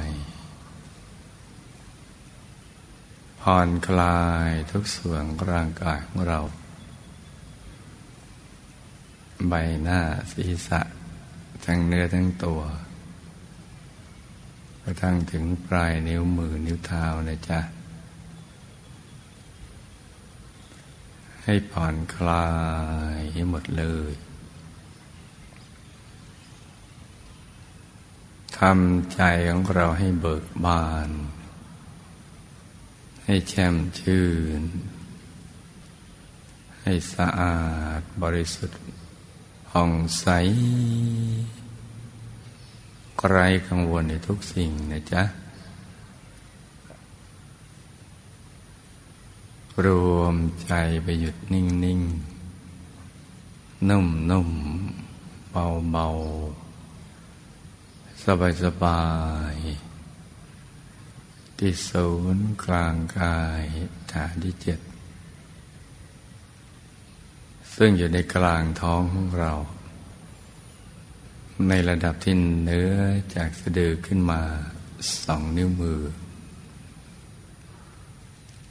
ย ผ่อนคลายทุกส่วนร่างกายของเรา ใบหน้าศีรษะ ทั้งเนื้อทั้งตัวกระทั่งถึงปลายนิ้วมือนิ้วเท้านะจ๊ะ ให้ผ่อนคลายให้หมดเลยทำใจของเราให้เบิกบาน ให้แช่มชื่น ให้สะอาดบริสุทธิ์ผ่องใสไกรกังวลในทุกสิ่งนะจ๊ะ รวมใจไปหยุดนิ่งนิ่งนุ่มนุ่มเบาเบาสบายสบาย ที่ศูนย์กลางกายฐานที่เจ็ด ซึ่งอยู่ในกลางท้องของเรา ในระดับที่เนื้อจากสะดือขึ้นมาสองนิ้วมือ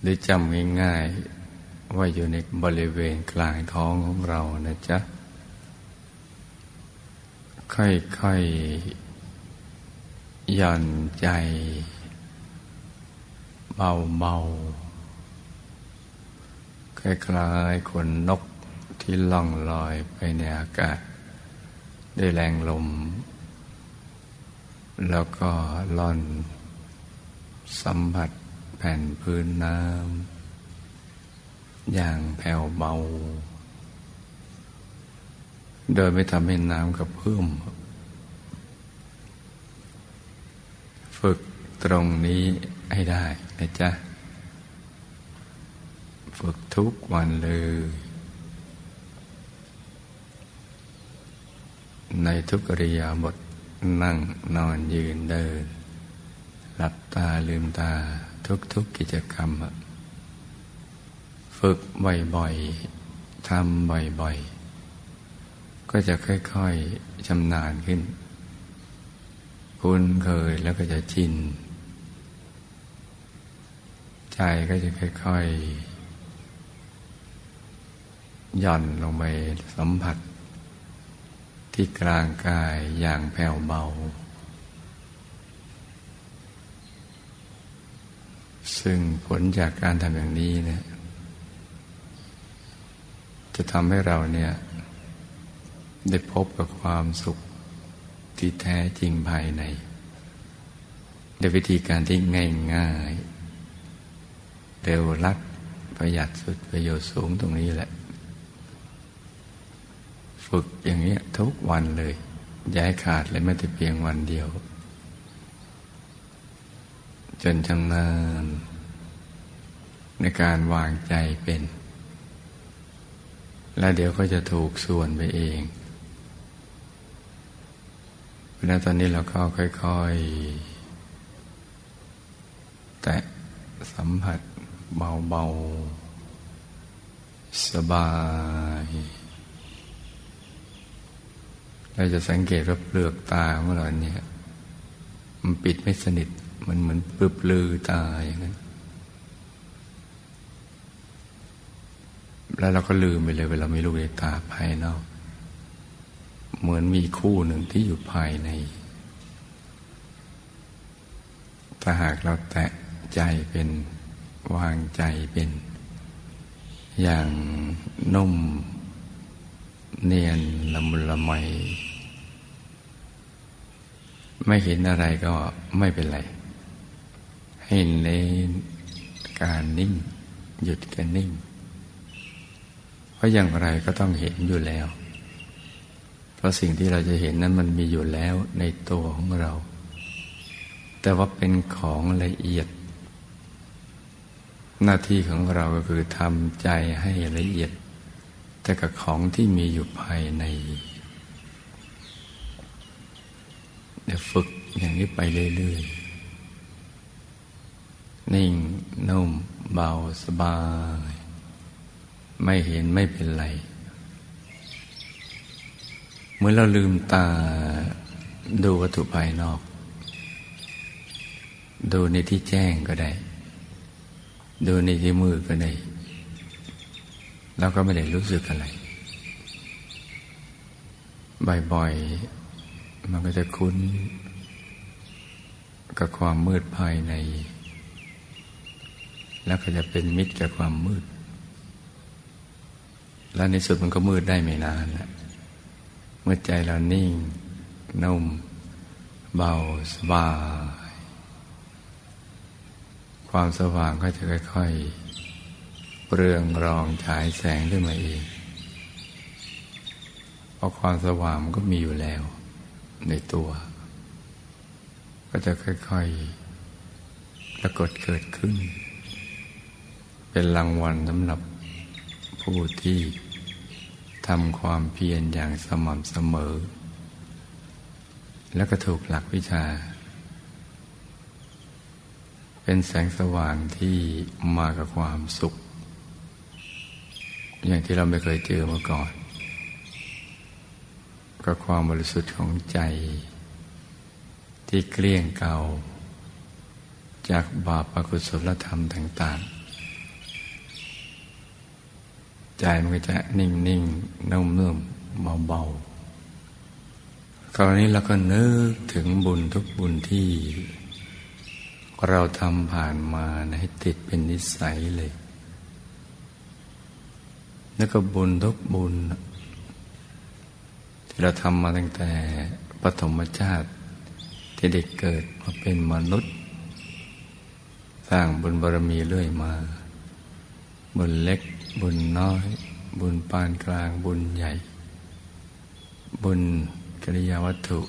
หรือจำง่ายๆว่าอยู่ในบริเวณกลางท้องของเรานะจ๊ะ ค่อยๆหย่อนใจ เบาเบาคล้ายๆขนนกที่ล่องลอยไปในอากาศ ด้วยแรงลม แล้วก็ล่อน สัมผัสแผ่นพื้นน้ำอย่างแผ่วเบา โดยไม่ทำให้น้ำกระเพื่อมฝึกตรงนี้ให้ได้ นะจ๊ะ ฝึกทุกวันเลย ในทุกริยาบทนั่งนอนยืนเดิน หลับตาลืมตาทุกทุกกิจกรรม ฝึกบ่อยๆทำบ่อยๆ ก็จะค่อยๆชำนาญขึ้น คุ้นเคยแล้วก็จะชิน ใจก็จะค่อยๆหย่อนลงไปสัมผัส ที่กลางกายอย่างแผ่วเบา ซึ่งผลจากการทำอย่างนี้เนี่ยจะทำให้เราเนี่ยได้พบกับความสุขที่แท้จริงภายในในวิธีการที่ง่ายๆ เร็วรัดประหยัดสุดประโยชน์สูงตรงนี้แหละ ฝึกอย่างนี้ทุกวันเลยย้ายขาดเลยไม่แต่เพียงวันเดียว จนชำนาญในการวางใจเป็น แล้วเดี๋ยวก็จะถูกส่วนไปเองเพราะนั้นตอนนี้เราก็ค่อย ๆ แต่สัมผัส เบาๆสบาย เราจะสังเกตว่าเปลือกตาของเราเนี่ย มันปิดไม่สนิท มันเหมือนปลืบลือตาอย่างนั้น แล้วเราก็ลืมไปเลยเวลาไม่รู้ในตาภายนอก เหมือนมีคู่หนึ่งที่อยู่ภายใน ถ้าหากเราแตะใจเป็น วางใจเป็น อย่างนุ่ม เนียนละมุนละไมไม่เห็นอะไรก็ไม่เป็นไร ให้เน้นการนิ่ง หยุดกันนิ่ง เพราะอย่างไรก็ต้องเห็นอยู่แล้ว เพราะสิ่งที่เราจะเห็นนั้นมันมีอยู่แล้วในตัวของเรา แต่ว่าเป็นของละเอียด หน้าที่ของเราก็คือทำใจให้ละเอียด แต่กับของที่มีอยู่ภายในเดี๋ยวฝึกอย่างนี้ไปเรื่อยๆ นิ่ง นุ่ม เบา สบาย ไม่เห็นไม่เป็นไร เมื่อเราลืมตาดูวัตถุภายนอก ดูในที่แจ้งก็ได้ ดูในที่มือก็ได้แล้วก็ไม่ได้รู้สึกอะไร บ่อยๆ มันก็จะคุ้น กับความมืดภายใน แล้วก็จะเป็นมิตรกับความมืด แล้วในสุดมันก็มืดได้ไม่นานละเมื่อใจเรานิ่ง นุ่ม เบาสบาย ความสว่างก็จะค่อยๆเปลืองรองฉายแสงขึ้นมาเองเพราะความสว่างมันก็มีอยู่แล้ว ในตัว ก็จะค่อยๆปรากฏเกิดขึ้น เป็นรางวัลสำหรับผู้ที่ทำความเพียรอย่างสม่ำเสมอ แล้วก็ถูกหลักวิชา เป็นแสงสว่างที่มากับความสุข อย่างที่เราไม่เคยเจอมาก่อนกับความบริสุทธิ์ของใจ ที่เกลี้ยงเก่า จากบาปอกุศลธรรมต่าง ๆ ใจมันก็จะนิ่งนิ่งนุ่มนุ่มเบาเบากรณีเราก็นึกถึงบุญทุกบุญที่ เราทำผ่านมาให้ติดเป็นนิสัยเลย แล้วก็บุญทุกบุญ ที่เราทำมาตั้งแต่ปฐมชาติ ที่เด็กเกิดมาเป็นมนุษย์ สร้างบุญบารมีเรื่อยมา บุญเล็กบุญน้อย บุญปานกลางบุญใหญ่ บุญกิริยาวัตถุ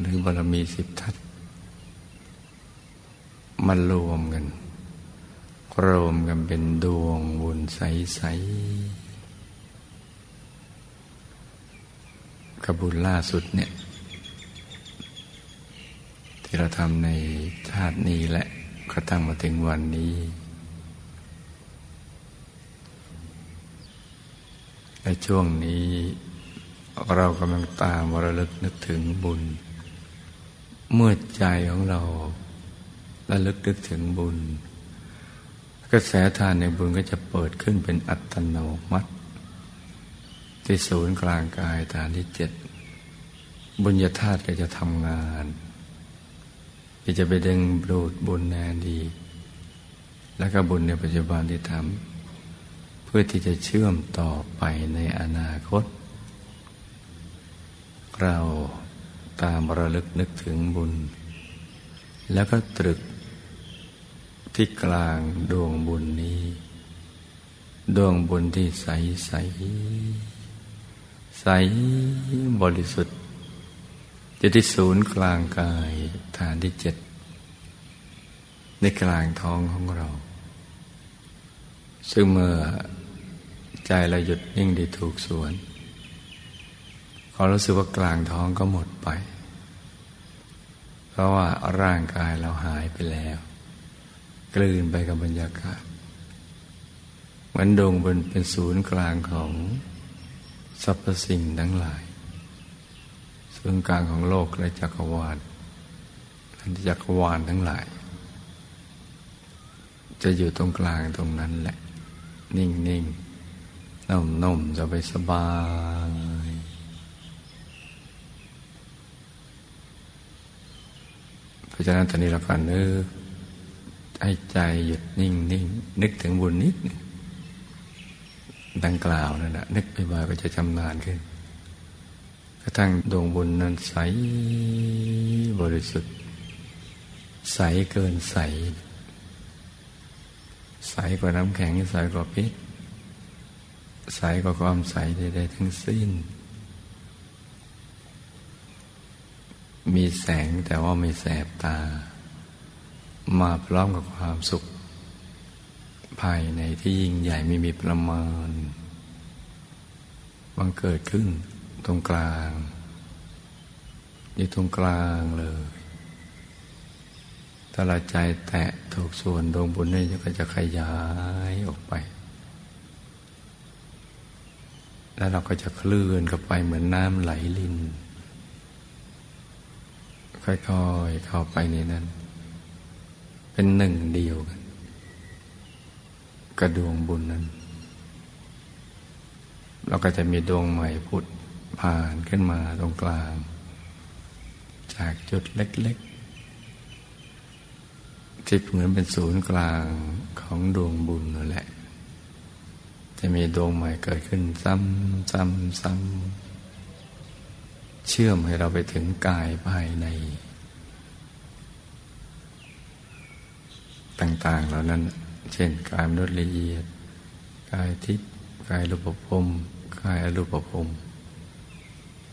หรือบารมีสิบทัศ มันรวมกันรวมกันเป็นดวงบุญใสๆกบุญล่าสุดเนี่ย ที่เราทำในชาตินี้และก็ตั้งมาถึงวันนี้ในช่วงนี้เรากำลังตามวรลึกนึกถึงบุญ เมื่อใจของเรา และลึกนึกถึงบุญ กระแสทานในบุญก็จะเปิดขึ้นเป็นอัตโนมัติ ที่ศูนย์กลางกายฐานที่เจ็ดบุญญาธาตุก็จะทำงานที่จะไปดึงดูดบุญแนดีและก็บุญในปัจจุบันที่ทำเพื่อที่จะเชื่อมต่อไปในอนาคต เราตามระลึกนึกถึงบุญ แล้วก็ตรึก ที่กลางดวงบุญนี้ ดวงบุญที่ใสใสใสบริสุทธิ์จะที่ศูนย์กลางกายฐานที่เจ็ดในกลางท้องของเรา ซึ่งเมื่อใจเราหยุดนิ่งได้ถูกส่วนเขารู้สึกว่ากลางท้องก็หมดไป เพราะว่าร่างกายเราหายไปแล้ว กลืนไปกับบรรยากาศเหมือนดงบนเป็นศูนย์กลางของสรรพสิ่งทั้งหลายศูนย์กลางของโลกและจักรวาลทั้งจักรวาลทั้งหลาย จะอยู่ตรงกลางตรงนั้นแหละ นิ่งนิ่งนุ่มนุ่มจะไปสบายเพราะฉะนั้นตอนนี้เราก็นึก ให้ใจหยุดนิ่งนิ่งนึกถึงบุญนิดดังกล่าวนั่นแหละนึกไปบ่อยก็จะจำนานขึ้นกระทั่งดวงบุญนั้นใสบริสุทธิ์ ใสเกินใส ใสกว่าน้ำแข็งใสกว่าพิษใสกว่าความใสใดๆทั้งสิ้น มีแสงแต่ว่าไม่แสบตา มาพร้อมกับความสุข ภายในที่ยิ่งใหญ่ไม่มีประมาณบังเกิดขึ้นตรงกลางอยู่ตรงกลางเลยถ้าเราใจแตะถูกส่วนดวงบุญนี่ก็จะขยายออกไป แล้วเราก็จะเคลื่อนกับไปเหมือนน้ำไหลลิน ค่อยๆเข้าไปในนั้น เป็นหนึ่งเดียวกันกระดวงบุญนั้น เราก็จะมีดวงใหม่พุทธผ่านขึ้นมาตรงกลาง จากจุดเล็กๆที่เหมือนเป็นศูนย์กลางของดวงบุญนั่นแหละ จะมีดวงใหม่เกิดขึ้นซ้ำซ้ำซ้ำเชื่อมให้เราไปถึงกายภายใน ต่างๆ เหล่านั้น เช่นกายมนุษย์ละเอียด กายทิพย์กายรูปภพกายอรูปภพ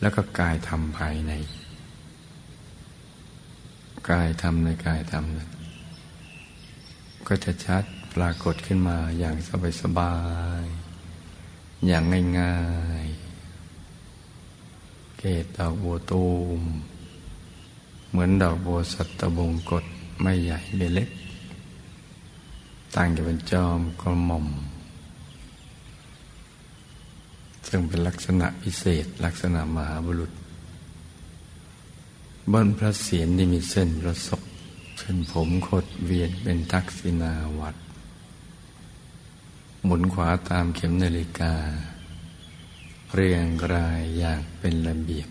แล้วก็กายธรรมภายใน กายธรรมในกายธรรมนั้นก็จะชัดปรากฏขึ้นมาอย่างสบายๆอย่างง่ายๆ เกตดอกบัวตูม เหมือนดอกบัวสัตบงกฎไม่ใหญ่ไม่เล็ก ตั้งอยู่บนจอมกระหม่อม ซึ่งเป็นลักษณะพิเศษลักษณะมหาบุรุษ บนพระเศียรที่มีเส้นประศกเส้นผมขดเวียนเป็นทักษิณาวัด หมุนขวาตามเข็มนาฬิกา เรียงรายอย่างเป็นระเบียบ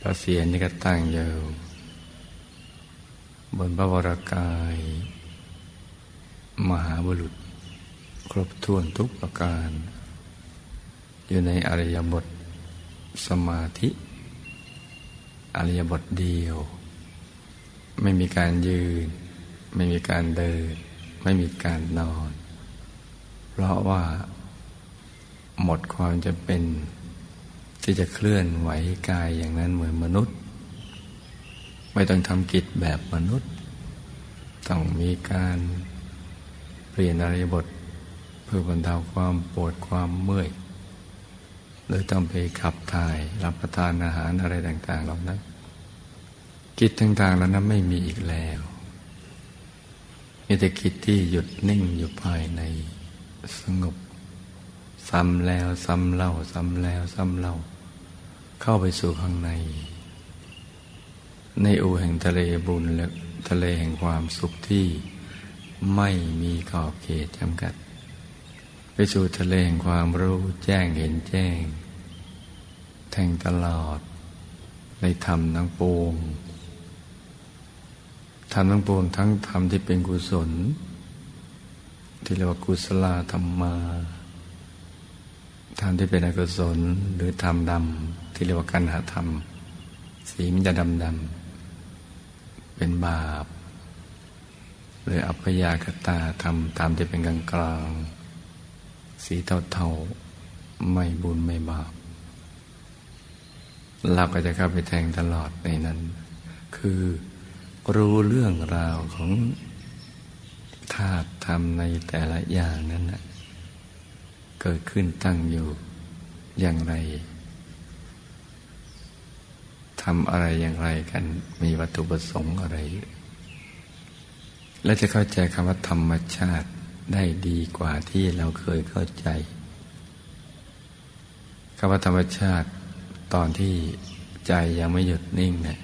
พระเศียรนี่ก็ตั้งอยู่ บนพระวรากาย มหาบุรุษ ครบถ้วนทุกประการ อยู่ในอริยบทสมาธิ อริยบทเดียว ไม่มีการยืน ไม่มีการเดิน ไม่มีการนอน เพราะว่าหมดความจะเป็นที่จะเคลื่อนไหวกายอย่างนั้นเหมือนมนุษย์ ไม่ต้องทำกิจแบบมนุษย์ ต้องมีการเปลี่ยนอริยบทพื่อบรรเทาความปวดความเมื่อยหรือต้องไปขับถ่ายรับประทานอาหารอะไรต่าง ๆ เหล่านั้น กิจต่างๆเหล่านั้นไม่มีอีกแล้วมีแต่กิจที่หยุดนิ่งอยู่ภายในสงบ ซ้ำแล้วซ้ำเล่าซ้ำแล้วซ้ำเล่า เข้าไปสู่ข้างใน ในอูแห่งทะเลบุญและทะเลแห่งความสุขที่ไม่มีขอบเขตจำกัด ไปสู่ทะเลแห่งความรู้แจ้งเห็นแจ้ง แทงตลอด ในธรรมทั้งปวงธรรมทั้งปวงทั้งธรรมที่เป็นกุศล ที่เรียกว่ากุศลธรรมาธรรมที่เป็นอกุศลหรือธรรมดำที่เรียกว่ากันหาธรรม สีมันจะดำดำเป็นบาปหรืออัพยากตาธรรมธรรมที่เป็นกลางกลางสีเทาๆไม่บุญไม่บาปเราก็จะเข้าไปแทงตลอดในนั้น คือรู้เรื่องราวของธาตุธรรมในแต่ละอย่างนั้นนะเกิดขึ้นตั้งอยู่อย่างไร ทำอะไรอย่างไรกัน มีวัตถุประสงค์อะไร และจะเข้าใจคำว่าธรรมชาติได้ดีกว่าที่เราเคยเข้าใจคำว่าธรรมชาติตอนที่ใจยังไม่หยุดนิ่งเนะี่ย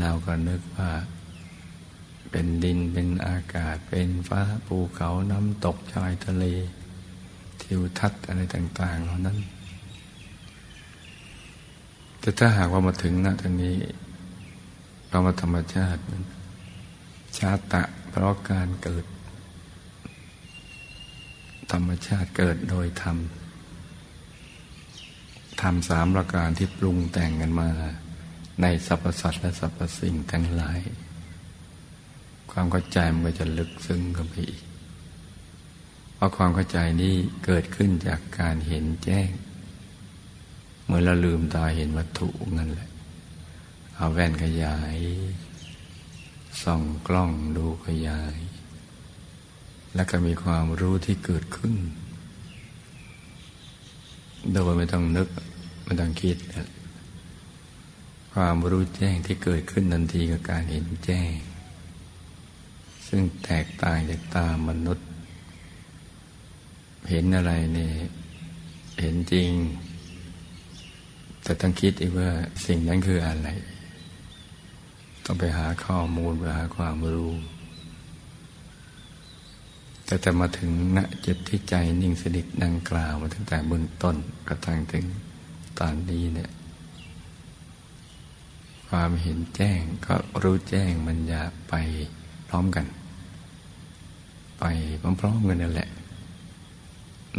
เราก็นึกว่า เป็นดินเป็นอากาศเป็นฟ้าภูเขาน้ำตกชายทะเล ทิวทัศน์อะไรต่าง ๆ เหล่านั้น แต่ถ้าหากว่ามาถึงณตรงนี้คำว่าธรรมชาตินั้นชาตะเพราะการเกิด ธรรมชาติเกิดโดยธรรมธรรมสามประการที่ปรุงแต่งกันมา ในสรรพสัตว์และสรรพสิ่งทั้งหลาย ความเข้าใจมันก็จะลึกซึ้งกันไปอีกเพราะความเข้าใจนี้เกิดขึ้นจากการเห็นแจ้ง มื่อเราลืมตาเห็นวัตถุนั่นแหละ เอาแว่นขยาย ส่องกล้องดูขยาย แล้วก็มีความรู้ที่เกิดขึ้น โดยไม่ต้องนึกไม่ต้องคิด ความรู้แจ้งที่เกิดขึ้นทันทีกับการเห็นแจ้ง ซึ่งแตกต่างจากตามนุษย์ เห็นอะไรเนี่ยเห็นจริง แต่ต้องคิดอีกว่าสิ่งนั้นคืออะไร ต้องไปหาข้อมูลไปหาความรู้ แต่จะมาถึงณจุดที่ใจนิ่งสนิทดังกล่าวมาตั้งแต่บนต้นกระทั่งถึงตอนนี้เนี่ยความเห็นแจ้งก็รู้แจ้งมันจะไปพร้อมกัน ไปพร้อมๆกันนั่นแหละ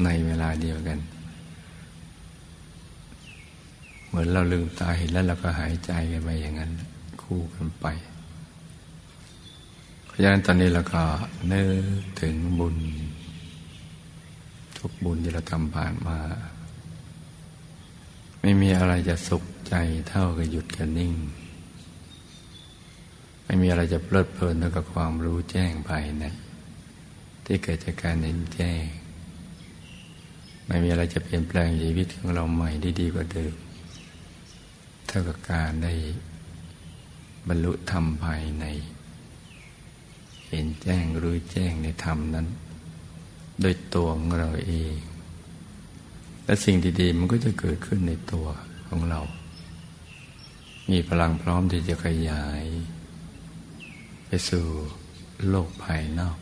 ในเวลาเดียวกัน เหมือนเราลืมตาเห็นแล้วเราก็หายใจกันไปอย่างนั้น คู่กันไปเพราะฉะนั้นตอนนี้เราก็นึกถึงบุญ ทุกบุญที่เราทำผ่านมา ไม่มีอะไรจะสุขใจเท่ากับหยุดกันนิ่ง ไม่มีอะไรจะเพลิดเพลินเท่ากับความรู้แจ้งภายในที่เกิดจากการเห็นแจ้ง ไม่มีอะไรจะเปลี่ยนแปลงชีวิตของเราใหม่ได้ดีกว่าเดิม ท่ากับการได้บรรลุธรรมภายใน เห็นแจ้งรู้แจ้งในธรรมนั้น โดยตัวของเราเอง และสิ่งดีๆมันก็จะเกิดขึ้นในตัวของเรา มีพลังพร้อมที่จะขยาย ไปสู่โลกภายนอก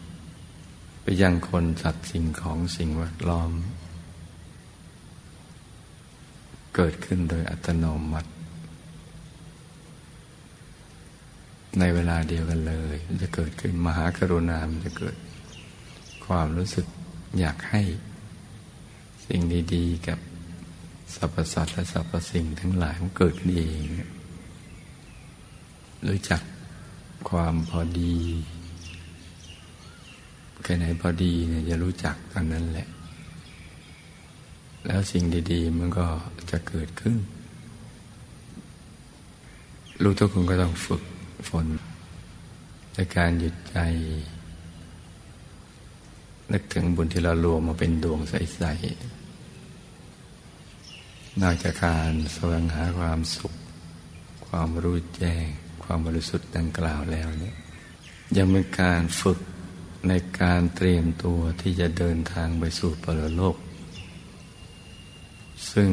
ไปยังคนสัตว์สิ่งของสิ่งแวดล้อม เกิดขึ้นโดยอัตโนมัติ ในเวลาเดียวกันเลยมันจะเกิดขึ้นมหากรุณามันจะเกิด ความรู้สึกอยากให้สิ่งดีๆ กับสรรพสัตว์และสรรพสิ่งทั้งหลายมันเกิดขึ้นเองรู้จักความพอดีแค่ไหนพอดีเนี่ยจะรู้จักกันนั้นแหละ แล้วสิ่งดีๆ มันก็จะเกิดขึ้น รู้ทุกคนก็ต้องฝึก ฝนในการหยุดใจ นึกถึงบุญที่เรารวมมาเป็นดวงใส ๆ นอกจากการแสวงหาความสุข ความรู้แจ้ง ความบริสุทธิ์ดังกล่าวแล้วเนี่ยยังเป็นการฝึกในการเตรียมตัวที่จะเดินทางไปสู่ปรโลก ซึ่ง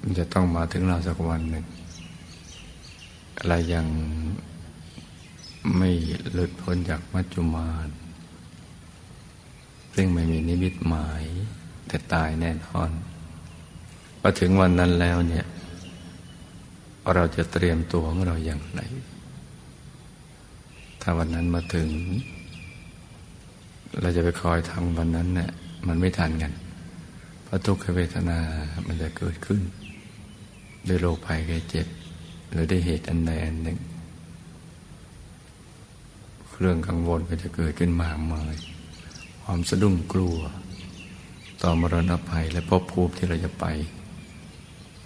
มันจะต้องมาถึงเราสักวันหนึ่ง อะไรยัง ไม่หลุดพ้นจากมัจจุมานซึ่งไม่มีนิมิตหมาย แต่ตายแน่นอนพอถึงวันนั้นแล้วเนี่ยเราจะเตรียมตัวของเราอย่างไร ถ้าวันนั้นมาถึง เราจะไปคอยทำวันนั้นเนี่ยมันไม่ทันกัน เพราะทุกขเวทนามันจะเกิดขึ้น ด้วยโรคภัยแก่เจ็บ หรือได้เหตุอันใดอันหนึ่ง เรื่องกังวลก็จะเกิดขึ้นมากมาย ความสะดุ้งกลัว ต่อมรณะภัยและภพภูมิที่เราจะไป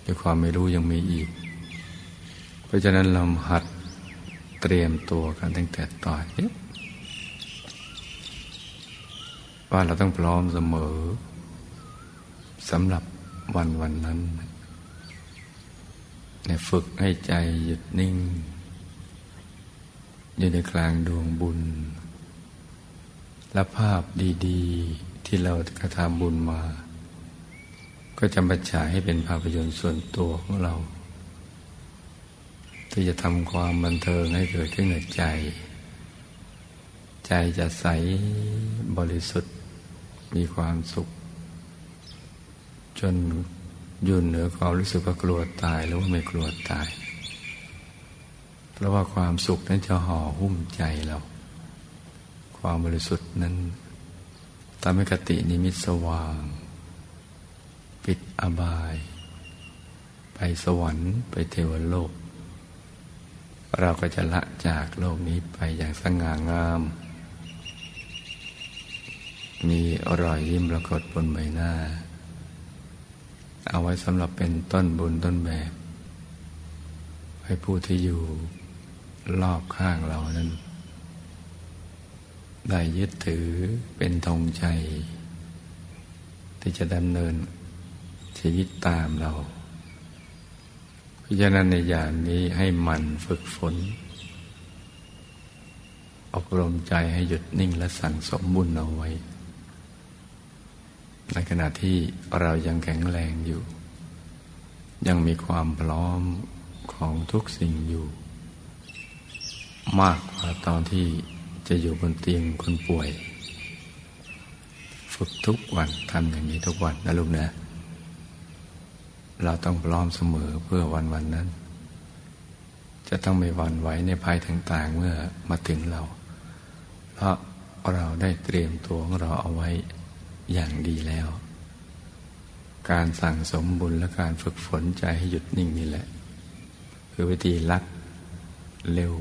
ด้วยความไม่รู้ยังมีอีก เพราะฉะนั้นเราหัดเตรียมตัวกันตั้งแต่ตอนนี้ว่าเราต้องพร้อมเสมอสำหรับวันวันนั้นเนี่ยฝึกให้ใจหยุดนิ่ง อยู่ในกลางดวงบุญ และภาพดีๆที่เรากระทำบุญมา ก็จะบัญชาให้เป็นภาพยนตร์ส่วนตัวของเรา ที่จะทำความบันเทิงให้เกิดขึ้นในใจ ใจจะใสบริสุทธิ์มีความสุข จนยุ่นเหนือความรู้สึกว่ากลัวตายหรือว่าไม่กลัวตาย เพราะว่าความสุขนั้นจะห่อหุ้มใจเรา ความบริสุทธิ์นั้นทำให้กตินิมิตสว่าง ปิดอบาย ไปสวรรค์ไปเทวโลก เราก็จะละจากโลกนี้ไปอย่างสง่างาม มีอร่อยยิ้มปรากฏบนใบหน้า เอาไว้สำหรับเป็นต้นบุญต้นแบบ ให้ผู้ที่อยู่ รอบข้างเรานั้น ได้ยึดถือเป็นธงใจ ที่จะดำเนินชีวิตตามเรา เพราะฉะนั้นในอย่างนี้ให้มันฝึกฝน อบรมใจให้หยุดนิ่งและสั่งสมบุญเอาไว้ ในขณะที่เรายังแข็งแรงอยู่ ยังมีความพร้อมของทุกสิ่งอยู่ มากกว่าตอนที่จะอยู่บนเตียงคนป่วย ฝึกทุกวันทำอย่างนี้ทุกวันนะลูกนะ เราต้องพร้อมเสมอเพื่อวันวันนั้น จะต้องไม่วันไหวในภัยต่างๆ เมื่อมาถึงเรา เพราะเราได้เตรียมตัวของเราเอาไว้อย่างดีแล้ว การสั่งสมบุญและการฝึกฝนใจให้หยุดนิ่งนี่แหละ คือวิธีลัดเร็ว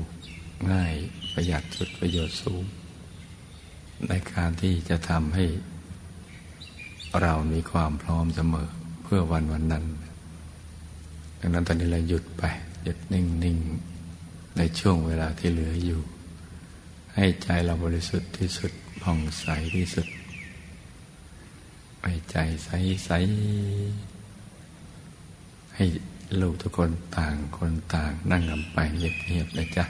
ง่ายประหยัดสุดประโยชน์สูง ในการที่จะทำให้ เรามีความพร้อมเสมอเพื่อวันวันนั้น ดังนั้นตอนนี้เราหยุดไปหยุดนิ่งนิ่งในช่วงเวลาที่เหลืออยู่ ให้ใจเราบริสุทธิ์ที่สุดผ่องใสที่สุดให้ใจใสใสให้ลูกทุกคนต่างคนต่างนั่งกันไปเงียบๆนะจ๊ะ